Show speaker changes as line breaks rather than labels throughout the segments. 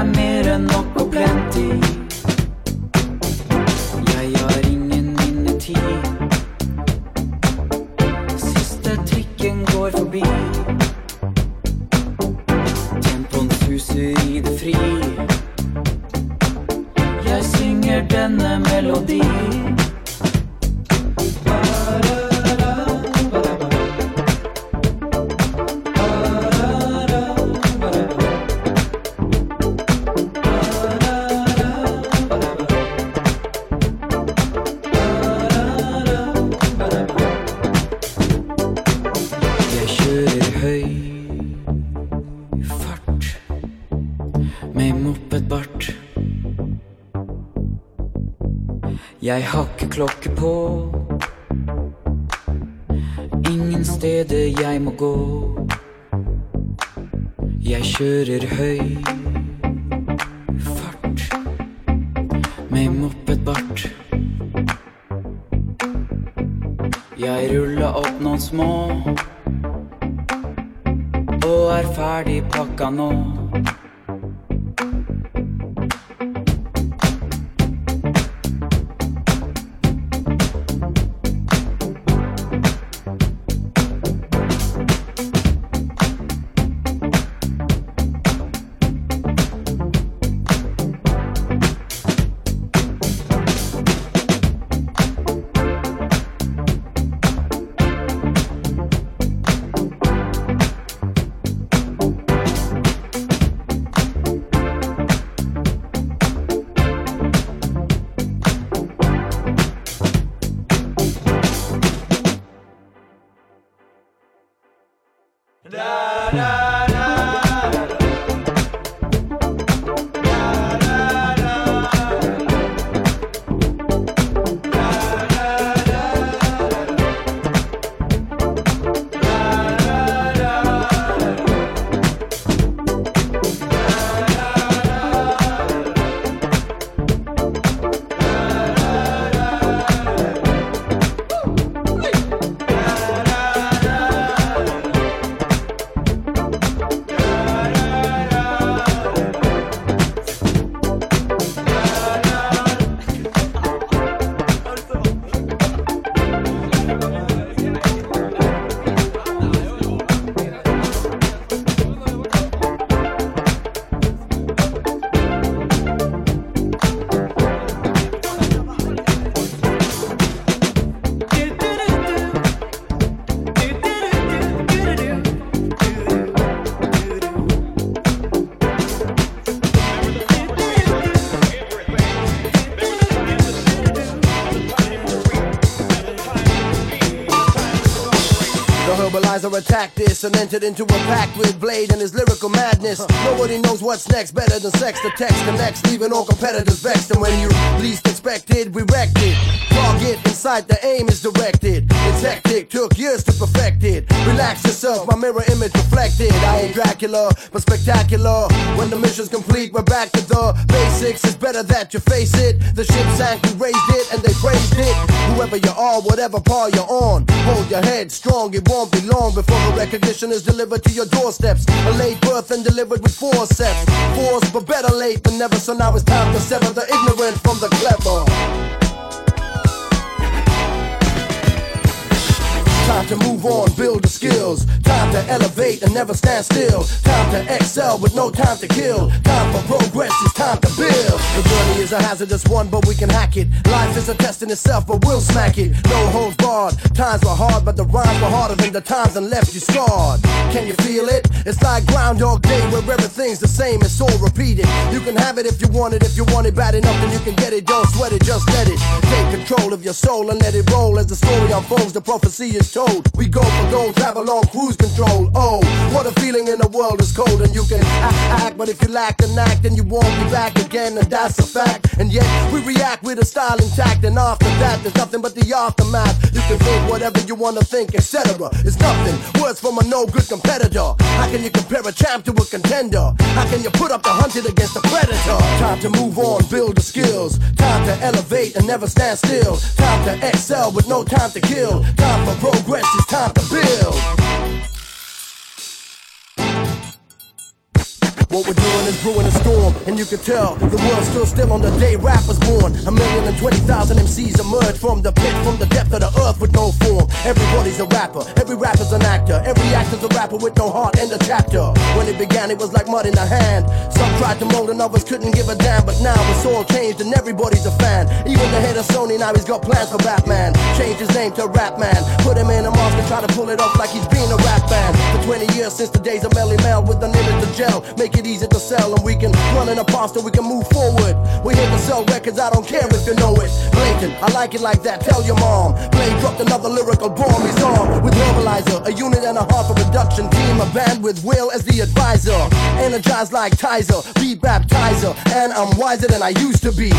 Det er Jeg har ikke klokke på. Ingen steder jeg må gå. Jeg kjører høy
The Herbaliser attacked this and entered into a pact with Blade and his lyrical madness. Nobody knows what's next better than sex. The text connects, leaving all competitors vexed. And when you least expected, we wrecked it. Target sight, the aim is directed. It's hectic, took years to perfect it. Relax yourself, my mirror image reflected. I ain't Dracula, but spectacular. When the mission's complete, we're back to the basics. It's better that you face it. The ship sank, we raised it, and they praised it. Whoever you are, whatever par you're on, hold your head strong. It won't be long before the recognition is delivered to your doorsteps. A late birth and delivered with forceps. Force, but better late than never. So now it's time to sever the ignorant from the clever. To move on, build the skills. Time to elevate and never stand still. Time to excel with no time to kill. Time for progress, it's time to build. The journey is a hazardous one, but we can hack it. Life is a test in itself, but we'll smack it. No holds barred. Times were hard, but the rhymes were harder than the times and left you scarred. Can you feel it? It's like Groundhog Day where everything's the same, it's all repeated. You can have it if you want it, if you want it bad enough, then you can get it. Don't sweat it, just let it. Take control of your soul and let it roll as the story unfolds. The prophecy is told. We go for gold, travel on cruise control. Oh, what a feeling in the world is cold, and you can act, act, but if you lack the act, then you won't be back again, and that's a fact. And yet we react with a style intact, and after that, there's nothing but the aftermath. You can think whatever you wanna think, etc. It's nothing. Words from a no good competitor. How can you compare a champ to a contender? How can you put up the hunted against the predator? Time to move on, build the skills. Time to elevate and never stand still. Time to excel with no time to kill. Time for progress, it's time to build. What we're doing is brewing a storm, and you can tell the world's still still on the day rap was born. A million and twenty thousand MCs emerge from the pit, from the depth of the earth with no form. Everybody's a rapper, every rapper's an actor, every actor's a rapper with no heart in the chapter. When it began, it was like mud in the hand. Some tried to mold and others couldn't give a damn, but now it's all changed and everybody's a fan. Even the head of Sony now he's got plans for Batman. Changed his name to Rapman, put him in a mask and try to pull it off like he's been a rap band. For 20 years since the days of Melle Mel with the niggas to gel, make it easy to sell and we can run in a pasta, we can move forward. We're here to sell records, I don't care if you know it. Blatant, I like it like that, tell your mom. Blade dropped another lyrical bomb, he's on with Herbaliser, a unit and a half of production team, a band with Will as the advisor. Energized like Tizer, beat baptizer, and I'm wiser than I used to be.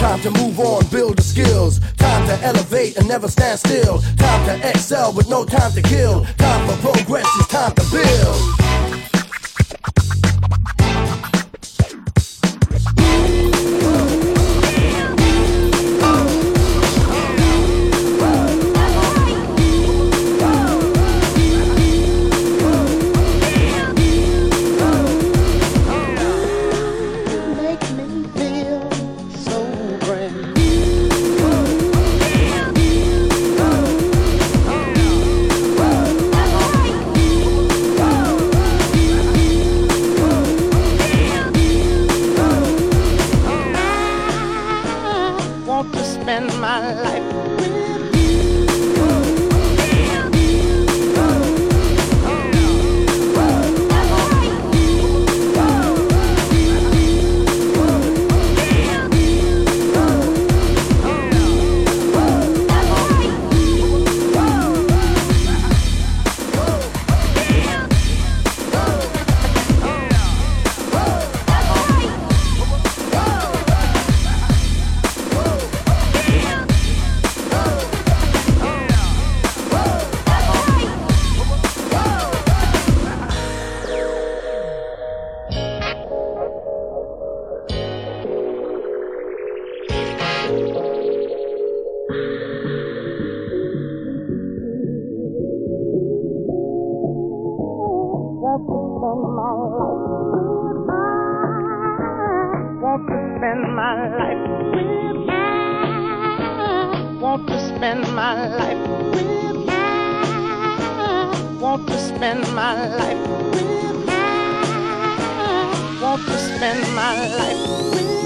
Time to move on, build the skills. Time to elevate and never stand still. Time to excel with no time to kill. Time for progress, it's time to build.
Want to spend my life with Want to spend my life with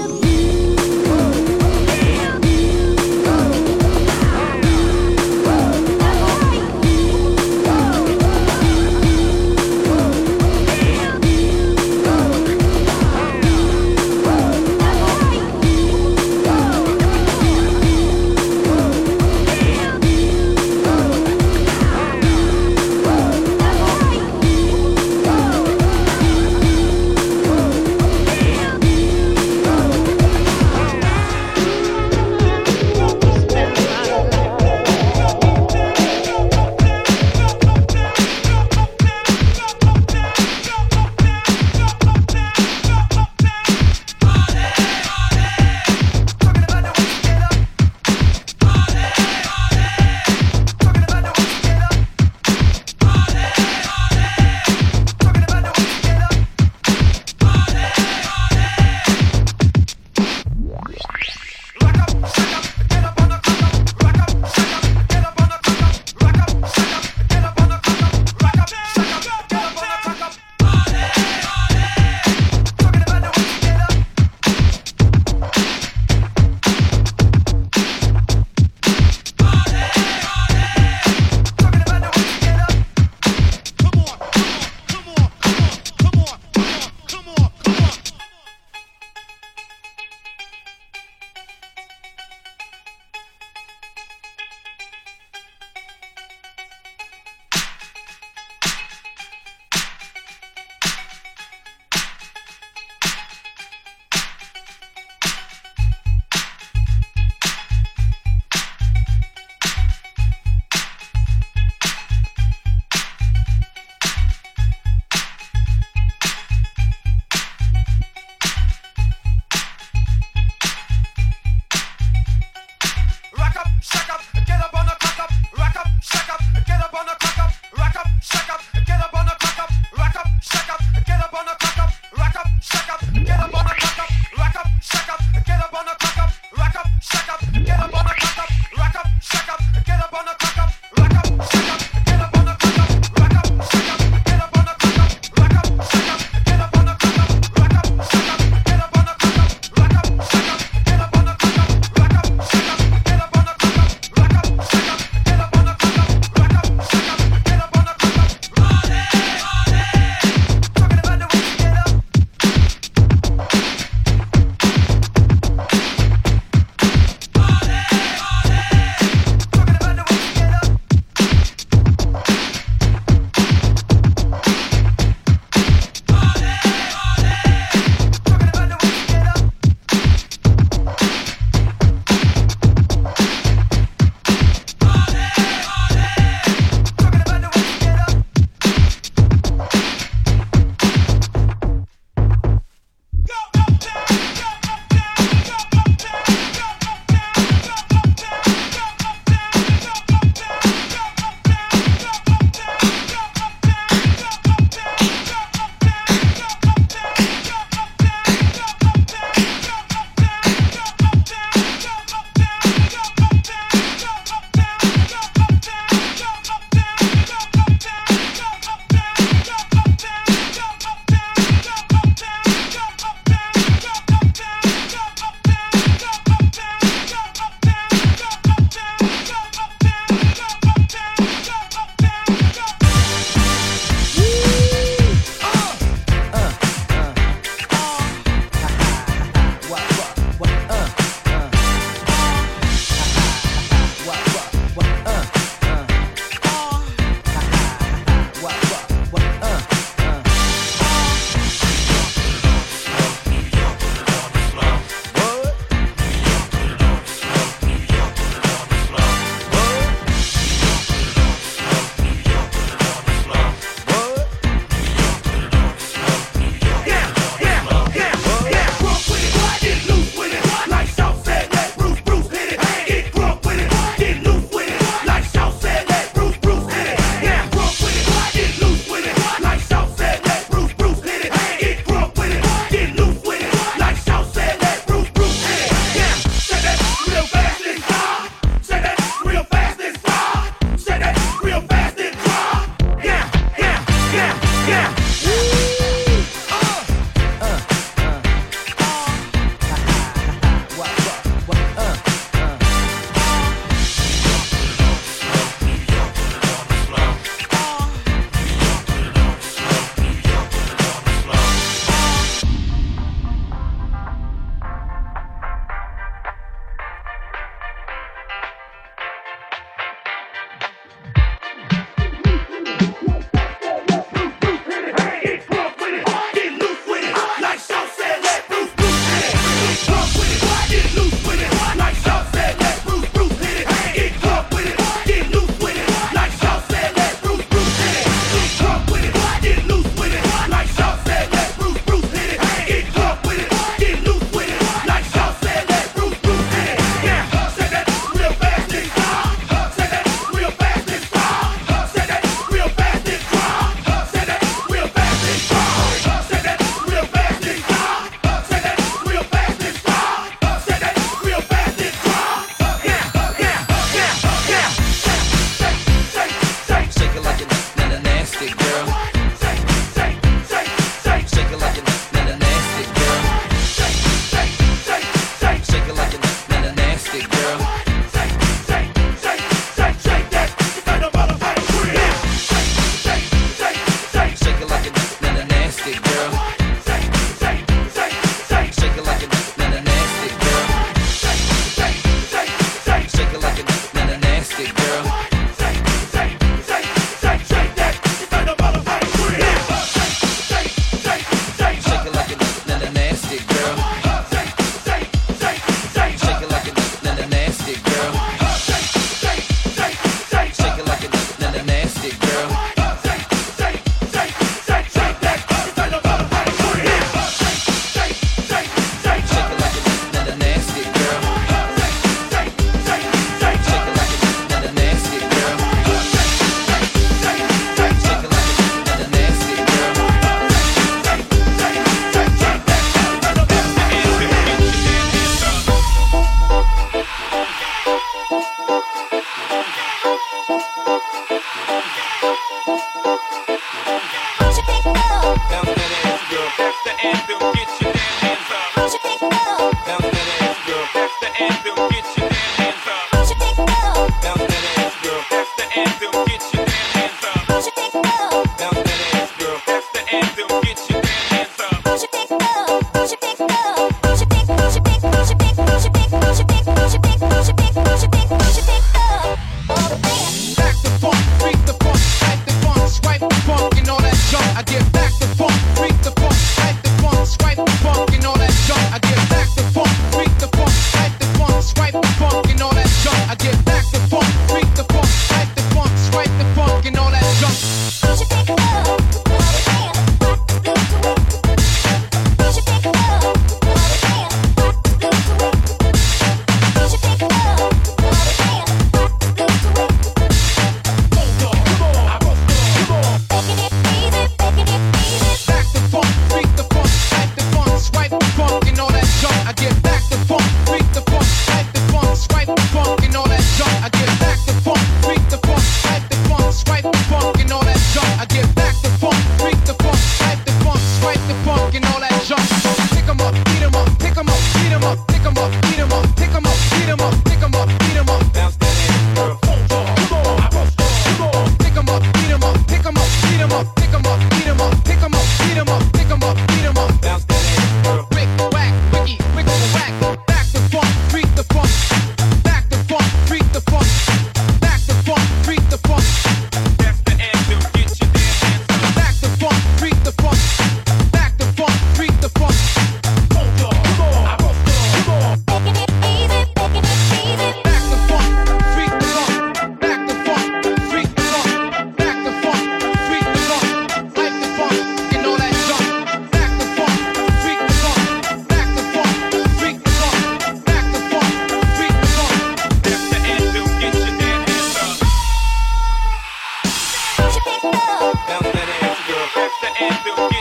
eu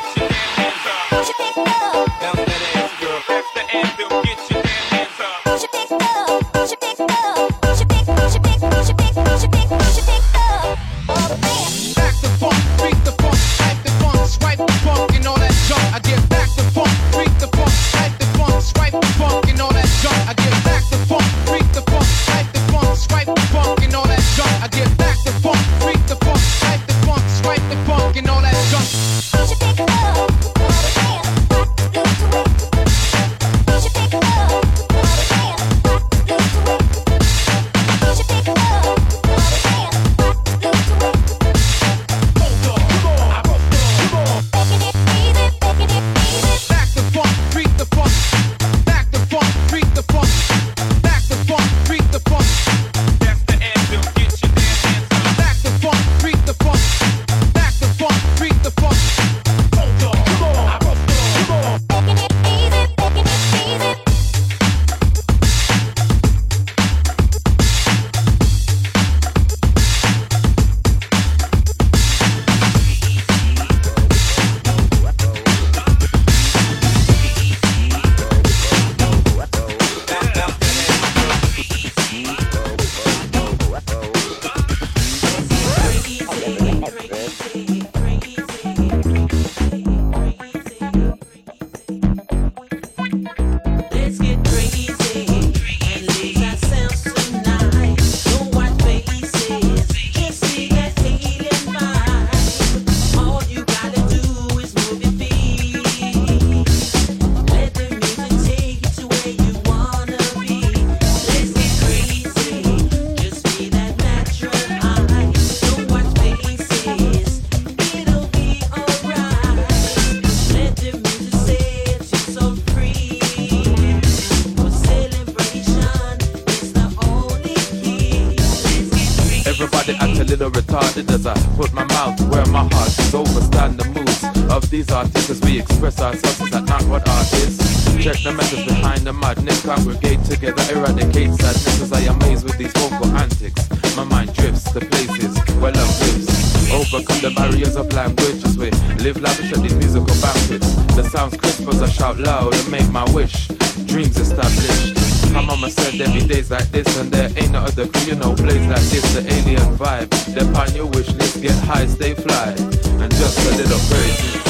retarded as I put my mouth where my heart is. Overstand the moves of these artists as we express ourselves. Is that not what art is? Check the methods behind the madness. Congregate together, eradicate sadness as I amaze with these vocal antics. My mind drifts to places where love lives. Overcome the barriers of language as we live lavish at these musical banquets. The sounds crisp as I shout loud and make my wish. Dreams established. My mama said there be days like this and there ain't no other crew, you know, place like this, the alien vibe. They're on your wish list, get high, stay fly, and just a little crazy.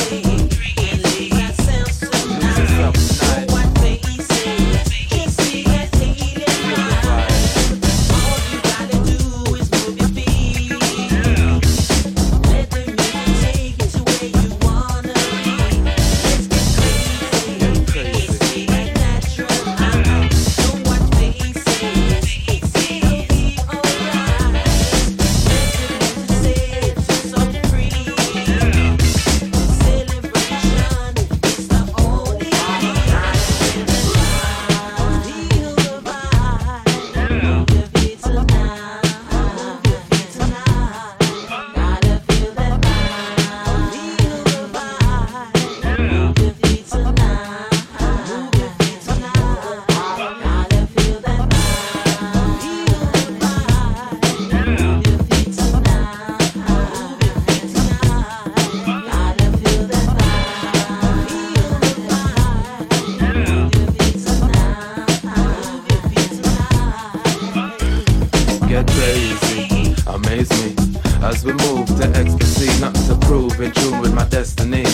As we move to ecstasy, nothing to prove, in tune with my destiny.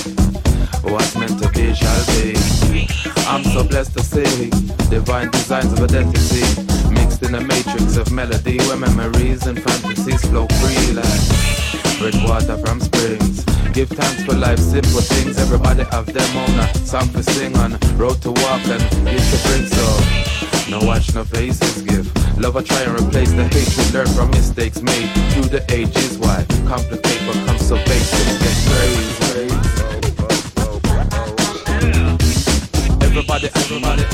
What's meant to be shall be. I'm so blessed to see divine designs of identity mixed in a matrix of melody where memories and fantasies flow free like red water from springs. Give thanks for life, simple things. Everybody have them a song to sing on, road to walk and gift to bring so. No watch, no faces give. Love I try and replace the hatred learned from mistakes made through the ages. Why complicate but come so basic? Get crazy. Everybody, everybody.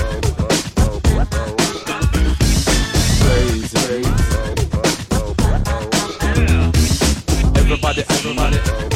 Crazy. Everybody, everybody.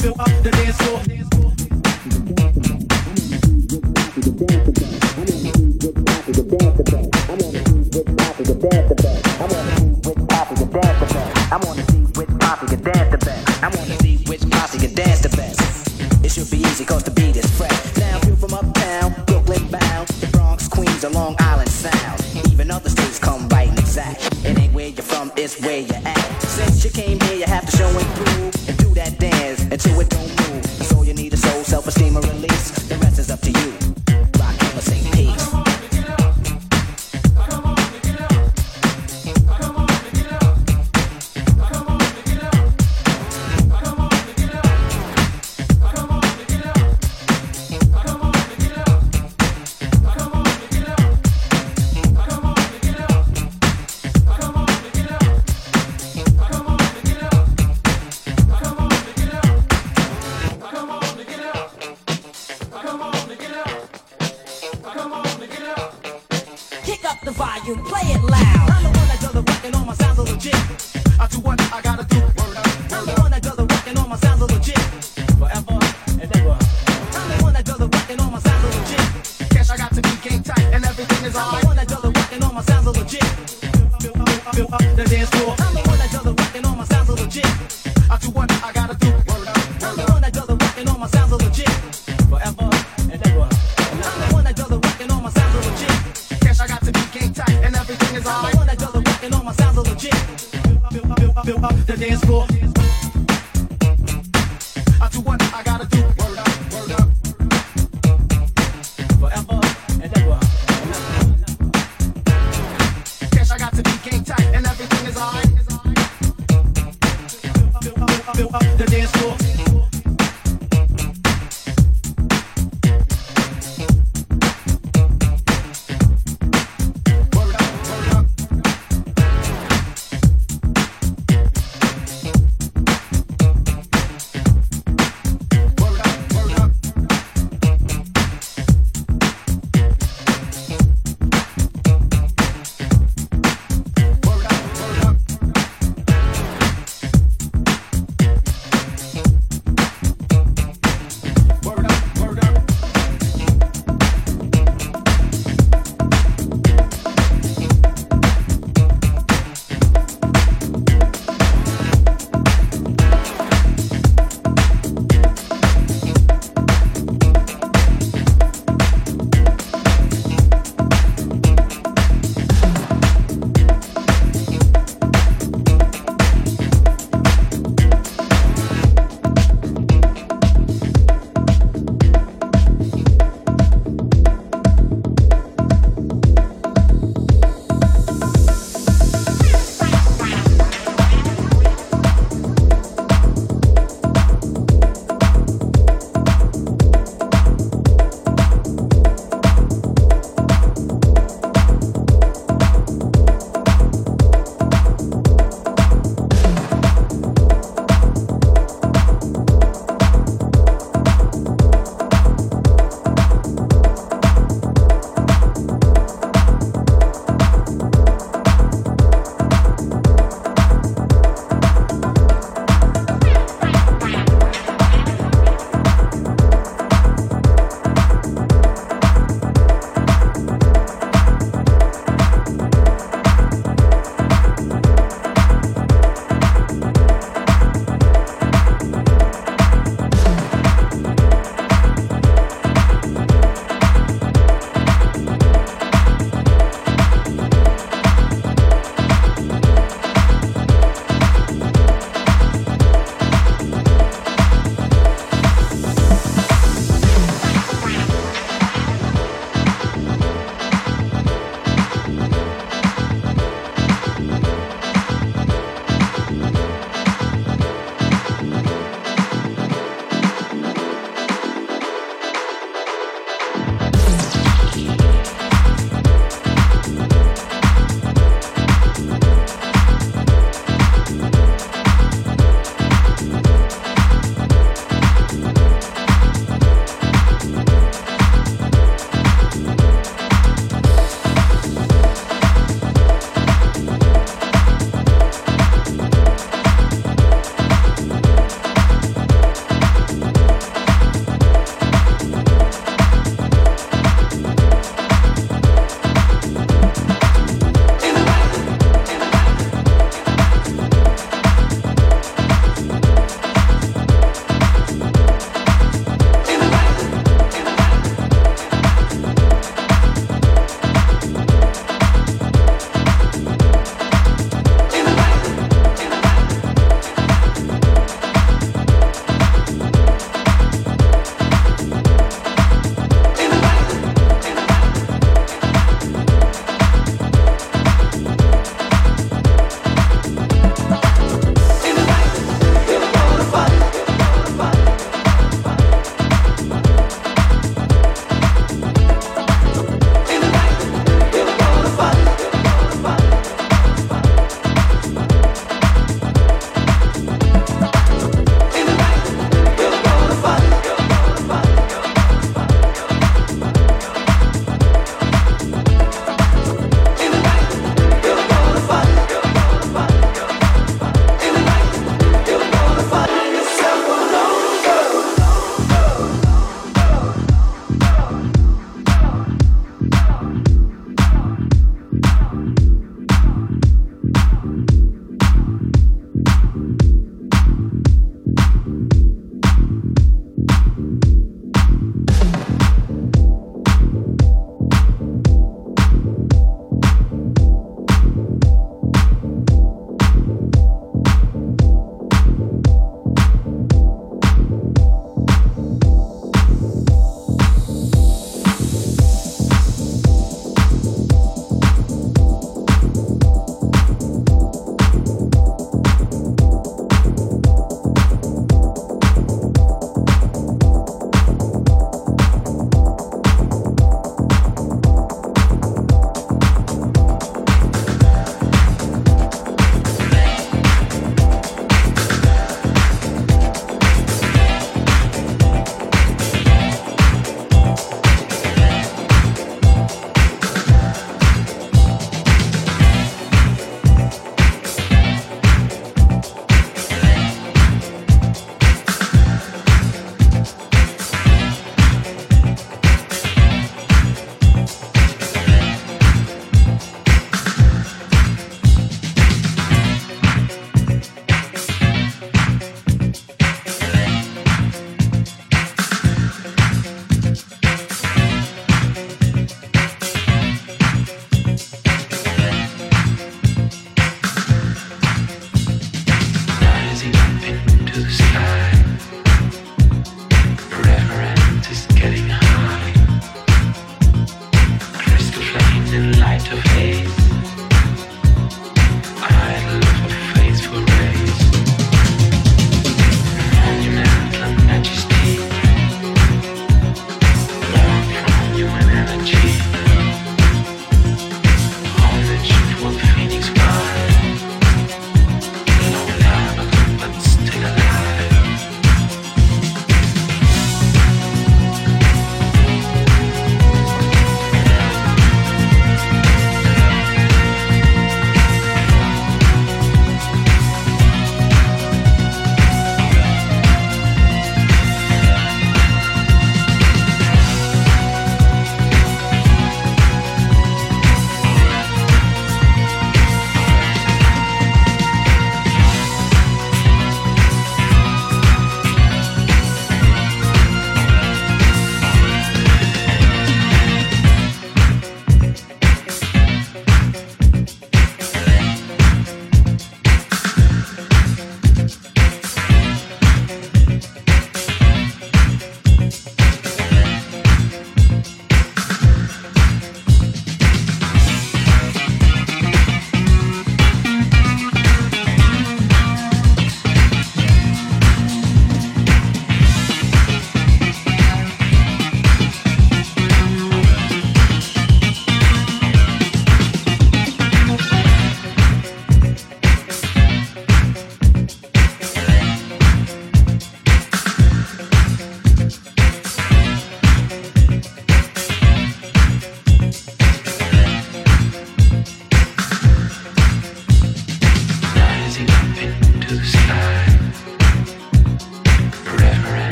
fill up
the dance floor.
The dance. I wanna see the dance about. I wanna see
up.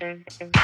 Thank you.